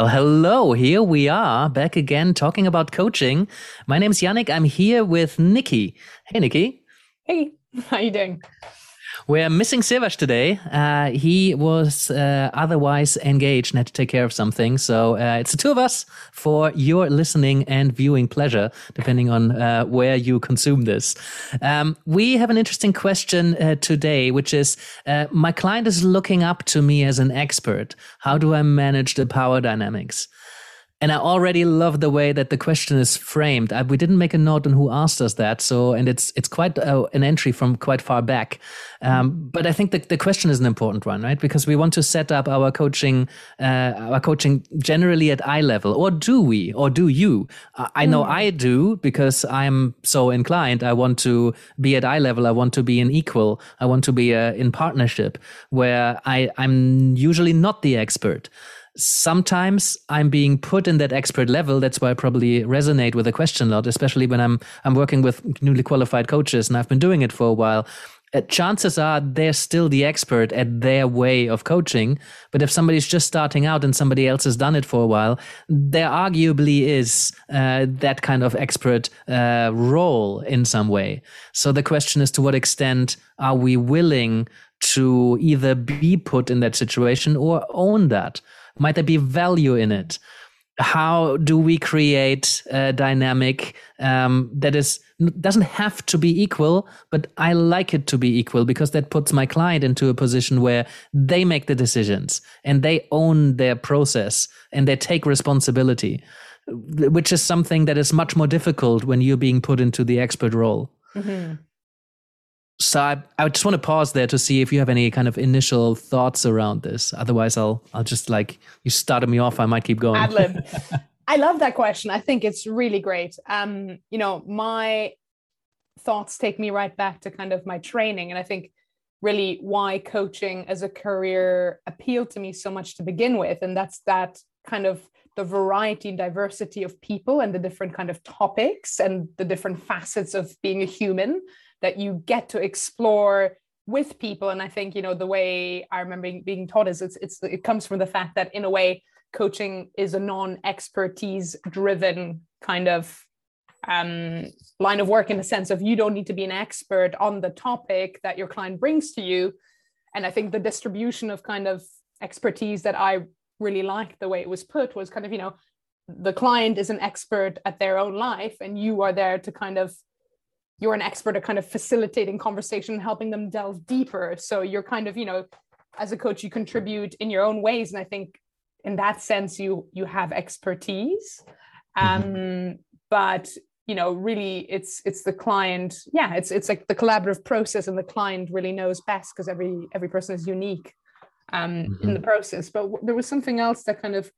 Well, hello. Here we are back again talking about coaching. My name is Yannick. I'm here with Nikki. Hey, Nikki. Hey, how you doing? We're missing Sivash today. Uh, he was uh, otherwise engaged and had to take care of something. So uh, it's the two of us for your listening and viewing pleasure, depending on uh, where you consume this. Um, we have an interesting question uh, today, which is uh, my client is looking up to me as an expert. How do I manage the power dynamics? And I already love the way that the question is framed. I, we didn't make a note on who asked us that, so and it's it's quite uh, an entry from quite far back. Um, but I think the, the question is an important one, right? Because we want to set up our coaching, uh, our coaching generally at eye level, or do we, or do you? I know mm. I do because I'm so inclined. I want to be at eye level. I want to be an equal. I want to be uh, in partnership where I I'm usually not the expert sometimes I'm being put in that expert level. That's why I probably resonate with the question a lot, especially when I'm I'm working with newly qualified coaches and I've been doing it for a while. Uh, chances are they're still the expert at their way of coaching. But if somebody's just starting out and somebody else has done it for a while, there arguably is uh, that kind of expert uh, role in some way. So the question is to what extent are we willing to either be put in that situation or own that? Might there be value in it? How do we create a dynamic um, that is doesn't have to be equal, but I like it to be equal because that puts my client into a position where they make the decisions and they own their process and they take responsibility, which is something that is much more difficult when you're being put into the expert role. Mm-hmm so I, I just want to pause there to see if you have any kind of initial thoughts around this. Otherwise, I'll I'll just like you started me off. I might keep going. Ad I love that question. I think it's really great. Um, you know, my thoughts take me right back to kind of my training, and I think really why coaching as a career appealed to me so much to begin with, and that's that kind of the variety and diversity of people and the different kind of topics and the different facets of being a human that you get to explore with people. And i think you know the way i remember being taught is it's, it's it comes from the fact that in a way coaching is a non-expertise driven kind of um, line of work in the sense of you don't need to be an expert on the topic that your client brings to you. And i think the distribution of kind of expertise that i really liked the way it was put was kind of you know the client is an expert at their own life and you are there to kind of you're an expert at kind of facilitating conversation and helping them delve deeper. So you're kind of you know as a coach you contribute in your own ways. And i think in that sense you you have expertise. Um mm-hmm. but you know really it's it's the client. Yeah it's it's like the collaborative process and the client really knows best because every every person is unique um mm-hmm. in the process. But w- there was something else that kind of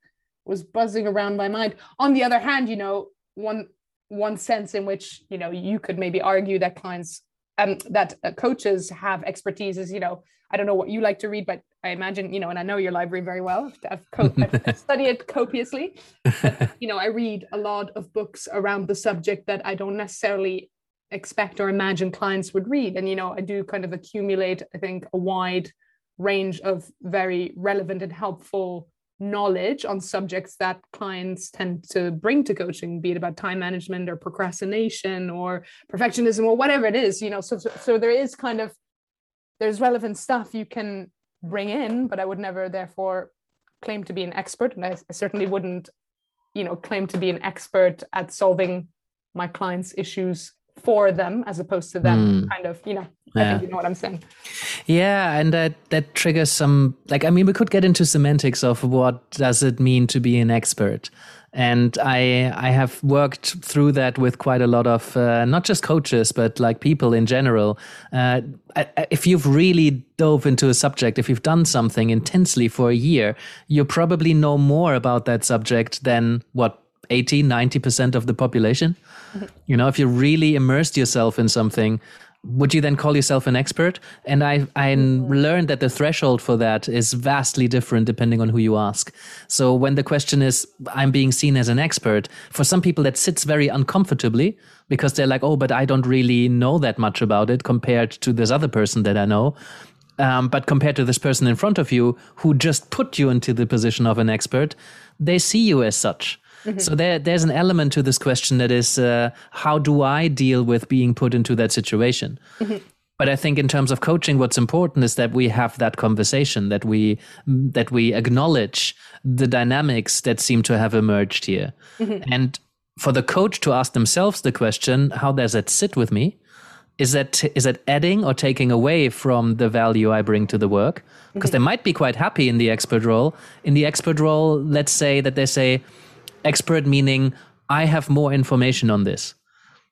was buzzing around my mind. On the other hand you know one one sense in which you know you could maybe argue that clients um, that uh, coaches have expertise is you know I don't know what you like to read, but I imagine you know, and I know your library very well. I've, co- I've studied it copiously. But, you know, I read a lot of books around the subject that I don't necessarily expect or imagine clients would read, and you know, I do kind of accumulate, I think, a wide range of very relevant and helpful knowledge on subjects that clients tend to bring to coaching be it about time management or procrastination or perfectionism or whatever it is you know so so there is kind of there's relevant stuff you can bring in but i would never therefore claim to be an expert. And i, I certainly wouldn't you know claim to be an expert at solving my clients issues for them as opposed to them mm. kind of you know yeah. I think you know what I'm saying. Yeah, and that that triggers some like I mean we could get into semantics of what does it mean to be an expert. And I I have worked through that with quite a lot of uh, not just coaches but like people in general. Uh, if you've really dove into a subject, if you've done something intensely for a year, you probably know more about that subject than what 80 90% of the population. You know, if you really immersed yourself in something, would you then call yourself an expert? And I, I learned that the threshold for that is vastly different depending on who you ask. So when the question is, I'm being seen as an expert, for some people that sits very uncomfortably because they're like, oh, but I don't really know that much about it compared to this other person that I know. um, but compared to this person in front of you who just put you into the position of an expert, they see you as such. So there, there's an element to this question that is, uh, how do I deal with being put into that situation? But I think in terms of coaching, what's important is that we have that conversation, that we that we acknowledge the dynamics that seem to have emerged here, and for the coach to ask themselves the question, how does that sit with me? Is that is that adding or taking away from the value I bring to the work? Because mm-hmm. they might be quite happy in the expert role. In the expert role, let's say that they say, expert meaning I have more information on this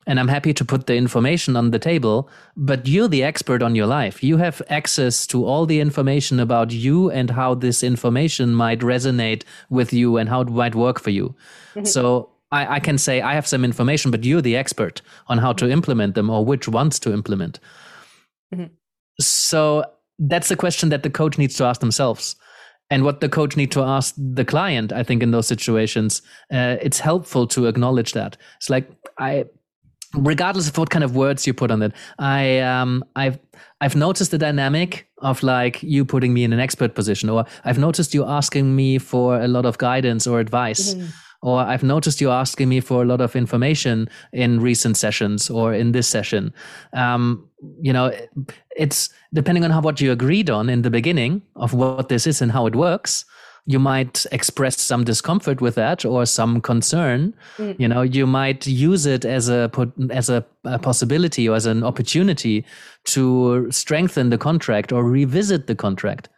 and I'm happy to put the information on the table, but you're the expert on your life. You have access to all the information about you and how this information might resonate with you and how it might work for you. Mm-hmm. So I, I, can say I have some information, but you're the expert on how to implement them or which ones to implement. Mm-hmm. So that's the question that the coach needs to ask themselves and what the coach need to ask the client i think in those situations uh, it's helpful to acknowledge that it's like i regardless of what kind of words you put on it i um i've i've noticed the dynamic of like you putting me in an expert position or i've noticed you asking me for a lot of guidance or advice mm-hmm. Or i've noticed you asking me for a lot of information in recent sessions or in this session. Um you know it's depending on how what you agreed on in the beginning of what this is and how it works you might express some discomfort with that or some concern. Mm. you know you might use it as a as a, a, possibility or as an opportunity to strengthen the contract or revisit the contract.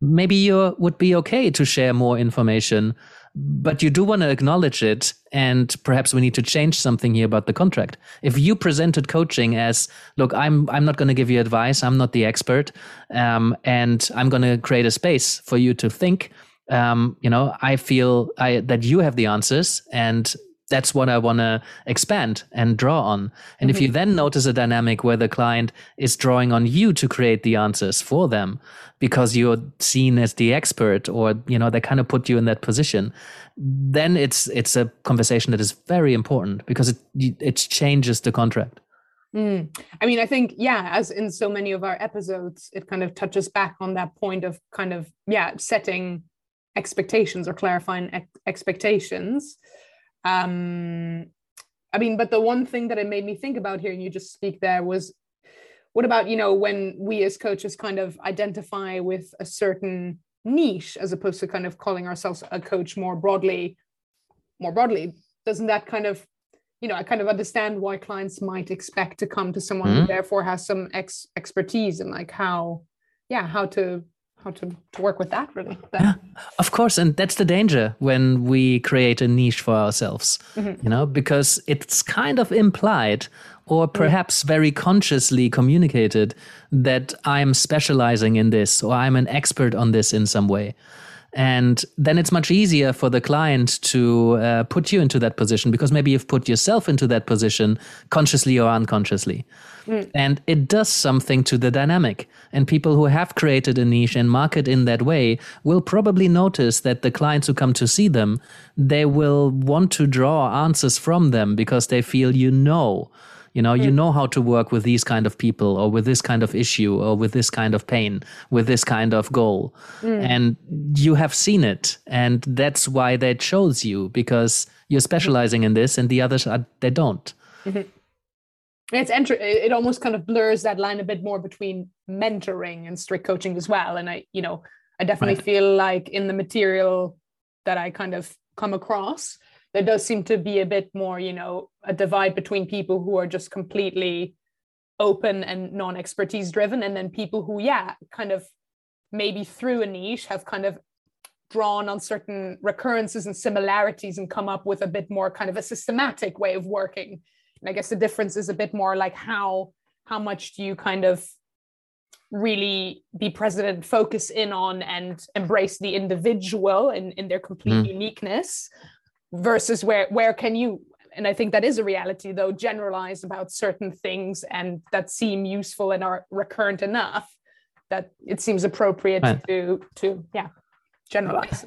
Maybe you would be okay to share more information but you do want to acknowledge it and perhaps we need to change something here about the contract. If you presented coaching as look i'm i'm not going to give you advice i'm not the expert um, and i'm going to create a space for you to think um, you know, I feel I, that you have the answers and that's what I want to expand and draw on. And mm-hmm. if you mm-hmm. then notice a dynamic where the client is drawing on you to create the answers for them because you're seen as the expert or, you know, they kind of put you in that position, then it's, it's a conversation that is very important because it, it changes the contract. Mm. I mean, I think, yeah, as in so many of our episodes, it kind of touches back on that point of kind of, yeah, setting expectations or clarifying ex- expectations um i mean but the one thing that it made me think about hearing you just speak there was what about you know when we as coaches kind of identify with a certain niche as opposed to kind of calling ourselves a coach more broadly more broadly doesn't that kind of you know i kind of understand why clients might expect to come to someone mm-hmm. who therefore has some ex- expertise and like how yeah how to how to, to work with that really yeah, of course and that's the danger when we create a niche for ourselves mm-hmm. you know because it's kind of implied or perhaps mm-hmm. very consciously communicated that i'm specializing in this or i'm an expert on this in some way and then it's much easier for the client to uh, put you into that position because maybe you've put yourself into that position consciously or unconsciously. Mm. And it does something to the dynamic. And people who have created a niche and market in that way will probably notice that the clients who come to see them, they will want to draw answers from them because they feel you know you know, mm. you know how to work with these kind of people or with this kind of issue or with this kind of pain, with this kind of goal. Mm. And you have seen it. And that's why they chose you because you're specializing mm-hmm. in this and the others are, they don't. Mm-hmm. It's enter- it almost kind of blurs that line a bit more between mentoring and strict coaching as well. And I, you know, I definitely right. feel like in the material that I kind of come across, there does seem to be a bit more, you know, a divide between people who are just completely open and non-expertise driven, and then people who, yeah, kind of maybe through a niche have kind of drawn on certain recurrences and similarities and come up with a bit more kind of a systematic way of working. And I guess the difference is a bit more like how how much do you kind of really be president focus in on and embrace the individual in, in their complete mm. uniqueness versus where where can you and i think that is a reality though generalize about certain things and that seem useful and are recurrent enough that it seems appropriate right. to to yeah generalize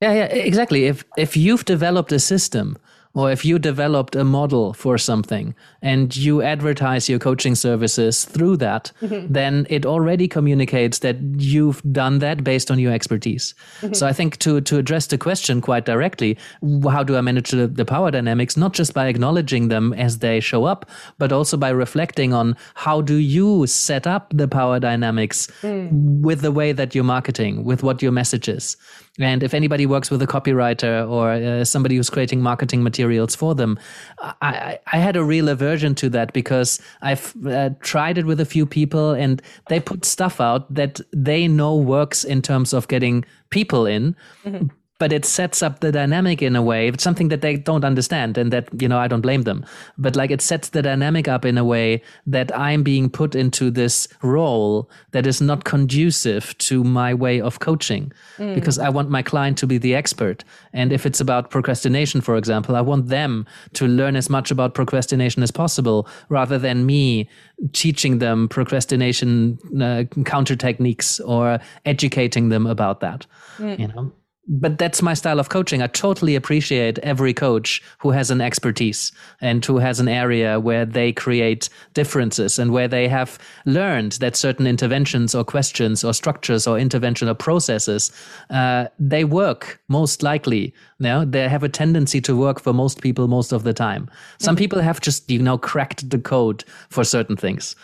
yeah yeah exactly if if you've developed a system or if you developed a model for something and you advertise your coaching services through that, mm-hmm. then it already communicates that you've done that based on your expertise. Mm-hmm. So I think to, to address the question quite directly, how do I manage the, the power dynamics? Not just by acknowledging them as they show up, but also by reflecting on how do you set up the power dynamics mm. with the way that you're marketing, with what your message is. And if anybody works with a copywriter or uh, somebody who's creating marketing materials for them, I, I, had a real aversion to that because I've uh, tried it with a few people and they put stuff out that they know works in terms of getting people in. Mm-hmm but it sets up the dynamic in a way it's something that they don't understand and that you know i don't blame them but like it sets the dynamic up in a way that i'm being put into this role that is not conducive to my way of coaching mm. because i want my client to be the expert and if it's about procrastination for example i want them to learn as much about procrastination as possible rather than me teaching them procrastination uh, counter techniques or educating them about that mm. you know but that's my style of coaching. I totally appreciate every coach who has an expertise and who has an area where they create differences and where they have learned that certain interventions or questions or structures or intervention or processes uh, they work most likely. You know, they have a tendency to work for most people most of the time. Some mm-hmm. people have just you know cracked the code for certain things.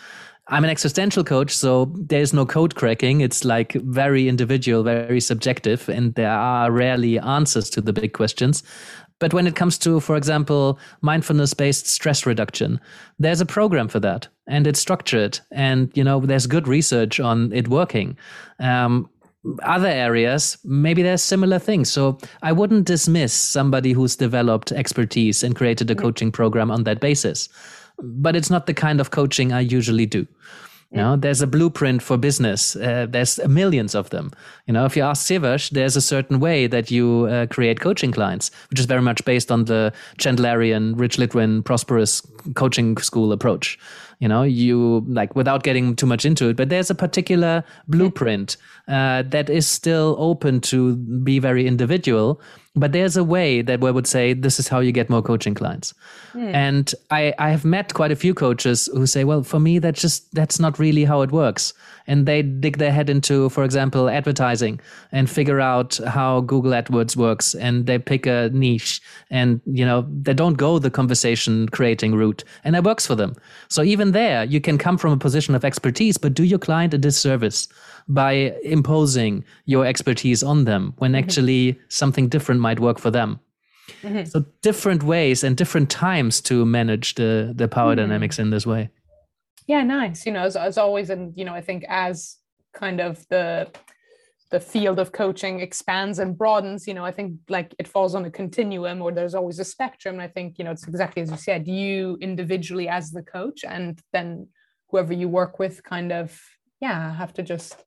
I'm an existential coach, so there's no code cracking. It's like very individual, very subjective, and there are rarely answers to the big questions. But when it comes to, for example, mindfulness based stress reduction, there's a program for that and it's structured and, you know, there's good research on it working. Um, other areas, maybe there's similar things. So I wouldn't dismiss somebody who's developed expertise and created a coaching program on that basis but it's not the kind of coaching I usually do. You know, there's a blueprint for business. Uh, there's millions of them. You know, if you ask Sivash, there's a certain way that you uh, create coaching clients, which is very much based on the Chandlerian, Rich Litvin, prosperous coaching school approach. You know, you like without getting too much into it, but there's a particular blueprint uh, that is still open to be very individual but there's a way that we would say this is how you get more coaching clients. Mm. and I, I have met quite a few coaches who say well for me that's just that's not really how it works. And they dig their head into for example advertising and figure out how google adwords works. And they pick a niche and you know they don't go the conversation creating route. And that works for them. So even there you can come from a position of expertise but do your client a disservice by imposing your expertise on them when mm-hmm. actually something different might work for them. Mm-hmm. So different ways and different times to manage the the power mm-hmm. dynamics in this way. Yeah, nice. You know, as, as always, and you know, I think as kind of the the field of coaching expands and broadens, you know, I think like it falls on a continuum or there's always a spectrum. I think, you know, it's exactly as you said, you individually as the coach and then whoever you work with kind of, yeah, have to just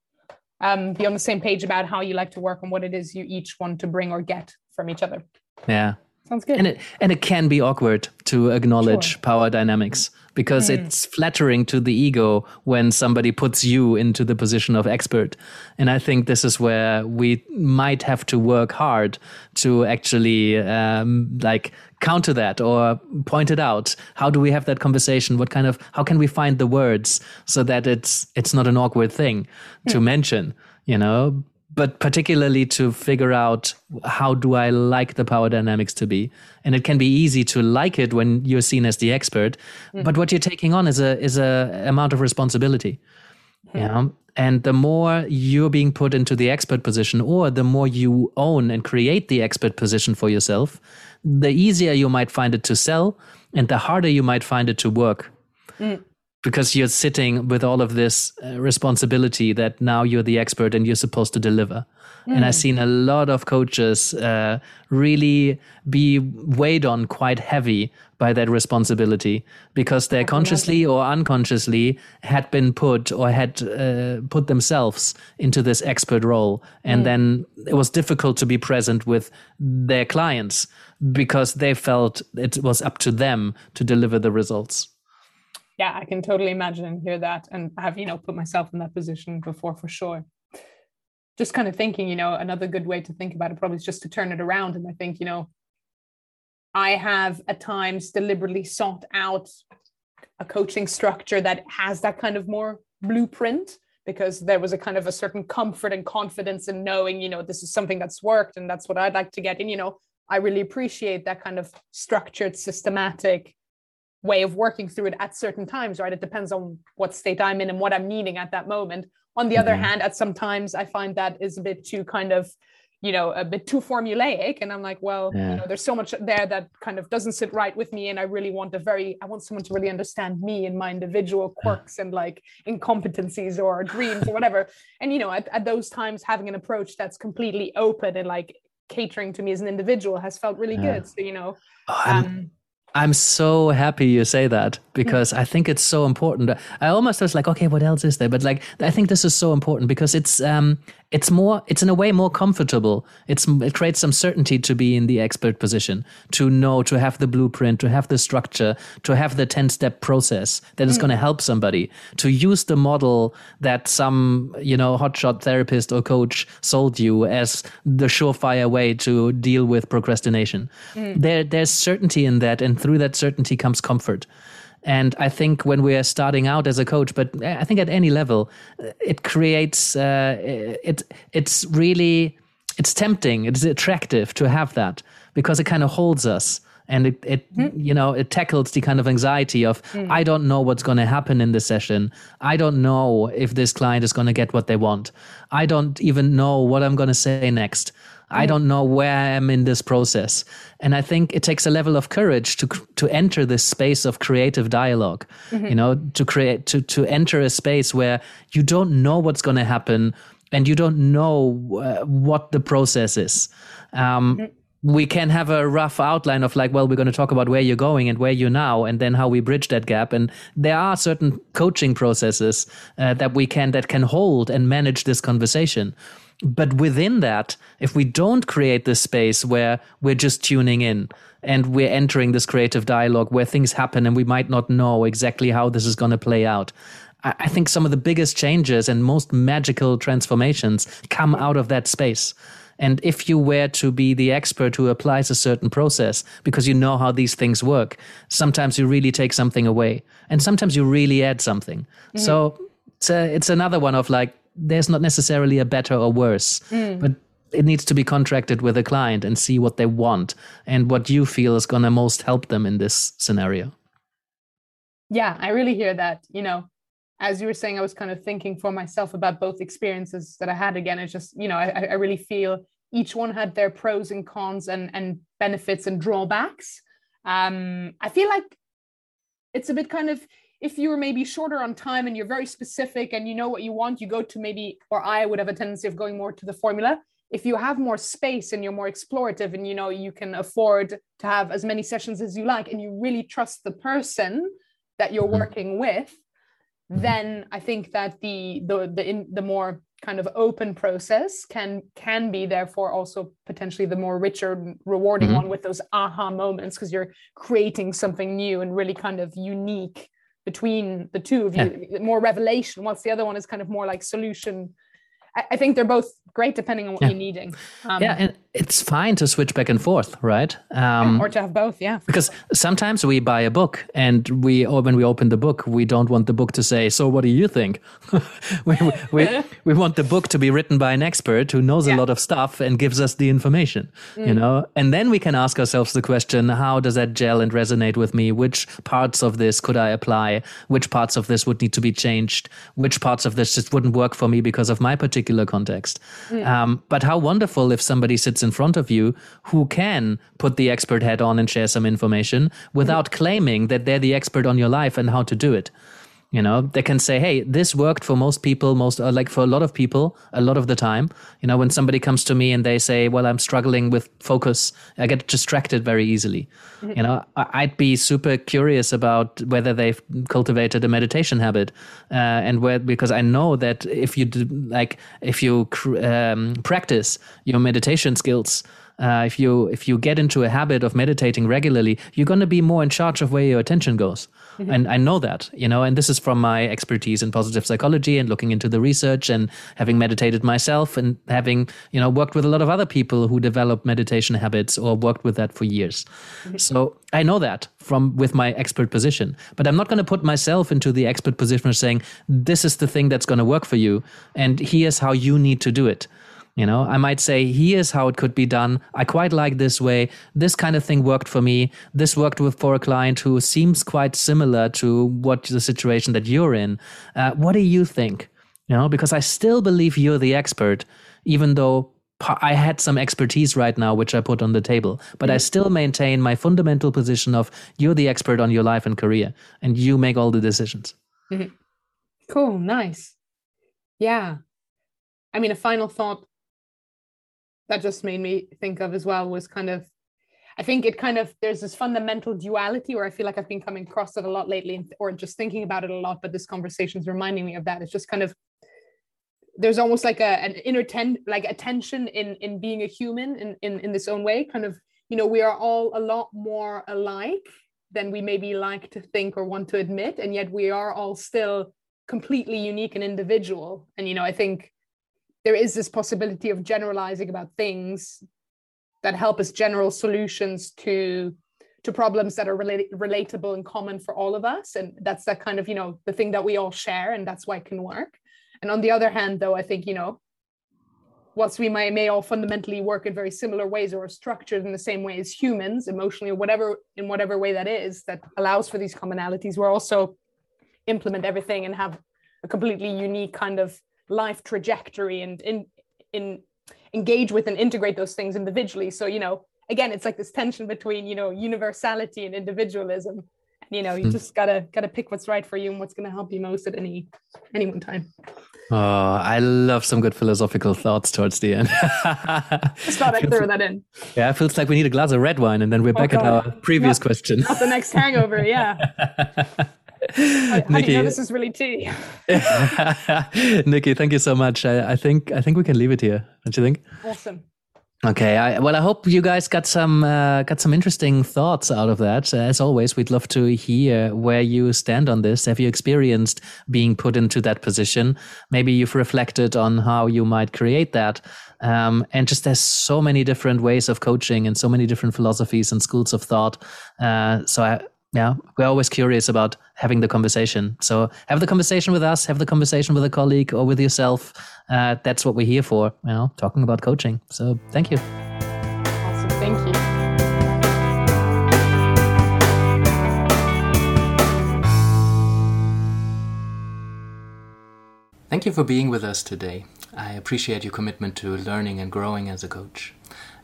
um, be on the same page about how you like to work and what it is you each want to bring or get from each other. Yeah. Sounds good. And it and it can be awkward to acknowledge sure. power dynamics because mm. it's flattering to the ego when somebody puts you into the position of expert. And I think this is where we might have to work hard to actually um, like counter that or point it out. How do we have that conversation? What kind of how can we find the words so that it's it's not an awkward thing mm. to mention? You know, but particularly to figure out how do I like the power dynamics to be. And it can be easy to like it when you're seen as the expert, mm. but what you're taking on is a is a amount of responsibility. Mm. You know? And the more you're being put into the expert position, or the more you own and create the expert position for yourself, the easier you might find it to sell, and the harder you might find it to work. Mm because you're sitting with all of this uh, responsibility that now you're the expert and you're supposed to deliver. Mm. And I've seen a lot of coaches uh, really be weighed on quite heavy by that responsibility because they consciously or unconsciously had been put or had uh, put themselves into this expert role. And mm. then it was difficult to be present with their clients because they felt it was up to them to deliver the results yeah i can totally imagine and hear that and have you know put myself in that position before for sure just kind of thinking you know another good way to think about it probably is just to turn it around and i think you know I have at times deliberately sought out a coaching structure that has that kind of more blueprint because there was a kind of a certain comfort and confidence in knowing, you know, this is something that's worked and that's what I'd like to get. And, you know, I really appreciate that kind of structured, systematic way of working through it at certain times, right? It depends on what state I'm in and what I'm needing at that moment. On the mm-hmm. other hand, at some times I find that is a bit too kind of you know a bit too formulaic and i'm like well yeah. you know there's so much there that kind of doesn't sit right with me and i really want a very i want someone to really understand me and my individual quirks and like incompetencies or dreams or whatever and you know at, at those times having an approach that's completely open and like catering to me as an individual has felt really yeah. good so you know oh, um, I'm so happy you say that because I think it's so important. I almost was like, okay, what else is there? But like, I think this is so important because it's um, it's more, it's in a way more comfortable. It's it creates some certainty to be in the expert position, to know, to have the blueprint, to have the structure, to have the ten step process that is mm. going to help somebody, to use the model that some you know hotshot therapist or coach sold you as the surefire way to deal with procrastination. Mm. There, there's certainty in that, and through that certainty comes comfort. And I think when we are starting out as a coach, but I think at any level, it creates uh, it. It's really it's tempting. It's attractive to have that because it kind of holds us and it, it mm. you know it tackles the kind of anxiety of mm. i don't know what's going to happen in the session i don't know if this client is going to get what they want i don't even know what i'm going to say next I don't know where I am in this process. And I think it takes a level of courage to to enter this space of creative dialog mm-hmm. You know, to create to to enter a space where you don't know what's going to happen and you don't know uh, what the process is. Um, mm-hmm we can have a rough outline of like well we're going to talk about where you're going and where you're now and then how we bridge that gap and there are certain coaching processes uh, that we can that can hold and manage this conversation but within that, if we don't create this space where we're just tuning in and we're entering this creative dialogue where things happen and we might not know exactly how this is going to play out, I think some of the biggest changes and most magical transformations come out of that space. And if you were to be the expert who applies a certain process because you know how these things work, sometimes you really take something away and sometimes you really add something. Mm-hmm. So it's, a, it's another one of like, there's not necessarily a better or worse, mm. but it needs to be contracted with a client and see what they want and what you feel is going to most help them in this scenario. Yeah, I really hear that. You know, as you were saying, I was kind of thinking for myself about both experiences that I had. Again, it's just, you know, I, I really feel each one had their pros and cons and, and benefits and drawbacks. Um, I feel like it's a bit kind of if you're maybe shorter on time and you're very specific and you know what you want, you go to maybe, or I would have a tendency of going more to the formula. If you have more space and you're more explorative and you know you can afford to have as many sessions as you like and you really trust the person that you're mm-hmm. working with, mm-hmm. then I think that the the the in, the more kind of open process can can be therefore also potentially the more richer rewarding mm-hmm. one with those aha moments because you're creating something new and really kind of unique between the two of you yeah. more revelation whilst the other one is kind of more like solution I, I think they're both great depending on what yeah. you're needing. Um, yeah, and it's fine to switch back and forth, right? Um, or to have both, yeah. Because sometimes we buy a book, and we or when we open the book, we don't want the book to say, "So, what do you think?" we, we, we, want the book to be written by an expert who knows yeah. a lot of stuff and gives us the information, mm. you know. And then we can ask ourselves the question: How does that gel and resonate with me? Which parts of this could I apply? Which parts of this would need to be changed? Which parts of this just wouldn't work for me because of my particular context? Mm. Um, but how wonderful if somebody sits in front of you who can put the expert hat on and share some information without mm. claiming that they're the expert on your life and how to do it you know they can say hey this worked for most people most uh, like for a lot of people a lot of the time you know when somebody comes to me and they say well i'm struggling with focus i get distracted very easily mm-hmm. you know i'd be super curious about whether they've cultivated a meditation habit uh, and where because i know that if you do, like if you um, practice your meditation skills uh, if you if you get into a habit of meditating regularly, you're going to be more in charge of where your attention goes. Mm-hmm. And I know that, you know, and this is from my expertise in positive psychology and looking into the research and having meditated myself and having, you know, worked with a lot of other people who develop meditation habits or worked with that for years. Mm-hmm. So I know that from with my expert position, but I'm not going to put myself into the expert position of saying, this is the thing that's going to work for you. And here's how you need to do it. You know, I might say, here's how it could be done. I quite like this way. This kind of thing worked for me. This worked with for a client who seems quite similar to what the situation that you're in. Uh, what do you think? You know, because I still believe you're the expert, even though I had some expertise right now, which I put on the table, but. I still maintain my fundamental position of you're the expert on your life and career, and you make all the decisions. Mm-hmm. Cool, nice. Yeah. I mean, a final thought that just made me think of as well was kind of I think it kind of there's this fundamental duality where I feel like I've been coming across it a lot lately, or just thinking about it a lot. But this conversation is reminding me of that. It's just kind of there's almost like a an inner ten like a tension in in being a human in in in this own way. Kind of you know we are all a lot more alike than we maybe like to think or want to admit, and yet we are all still completely unique and individual. And you know I think there is this possibility of generalizing about things that help us general solutions to to problems that are relatable and common for all of us. And that's that kind of you know the thing that we all share and that's why it can work. And on the other hand though i think you know whilst we may, may all fundamentally work in very similar ways or are structured in the same way as humans emotionally or whatever in whatever way that is that allows for these commonalities we're also implement everything and have a completely unique kind of life trajectory and in in engage with and integrate those things individually. So you know again it's like this tension between you know universality and individualism. And you know you mm. just gotta gotta pick what's right for you and what's to help you most at any any one time. Oh i love some good philosophical thoughts towards the end. Just thought i'd throw that in. Yeah it feels like we need a glass of red wine and then we're oh, back God. at our previous not, question. not the next hangover yeah Nikki, you know this is really tea. Nikki, thank you so much. I, I, think I think we can leave it here. Don't you think? Awesome. Okay, I, well, I hope you guys got some uh, got some interesting thoughts out of that. As always, we'd love to hear where you stand on this. Have you experienced being put into that position? Maybe you've reflected on how you might create that. Um, and just there's so many different ways of coaching and so many different philosophies and schools of thought. Uh, so I, yeah we're always curious about having the conversation so have the conversation with us have the conversation with a colleague or with yourself uh, that's what we're here for you know talking about coaching so thank you awesome thank you Thank you for being with us today. I appreciate your commitment to learning and growing as a coach.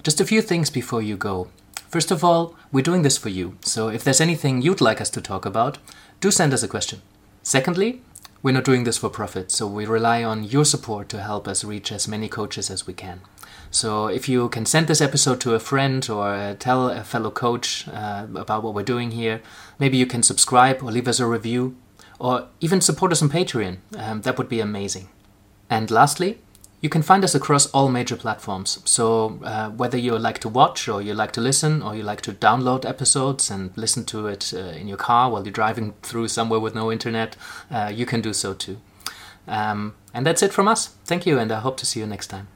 Just a few things before you go. First of all, we're doing this for you, so if there's anything you'd like us to talk about, do send us a question. Secondly, we're not doing this for profit, so we rely on your support to help us reach as many coaches as we can. So if you can send this episode to a friend or uh, tell a fellow coach uh, about what we're doing here, maybe you can subscribe or leave us a review, or even support us on Patreon. Um, that would be amazing. And lastly, you can find us across all major platforms. So, uh, whether you like to watch, or you like to listen, or you like to download episodes and listen to it uh, in your car while you're driving through somewhere with no internet, uh, you can do so too. Um, and that's it from us. Thank you, and I hope to see you next time.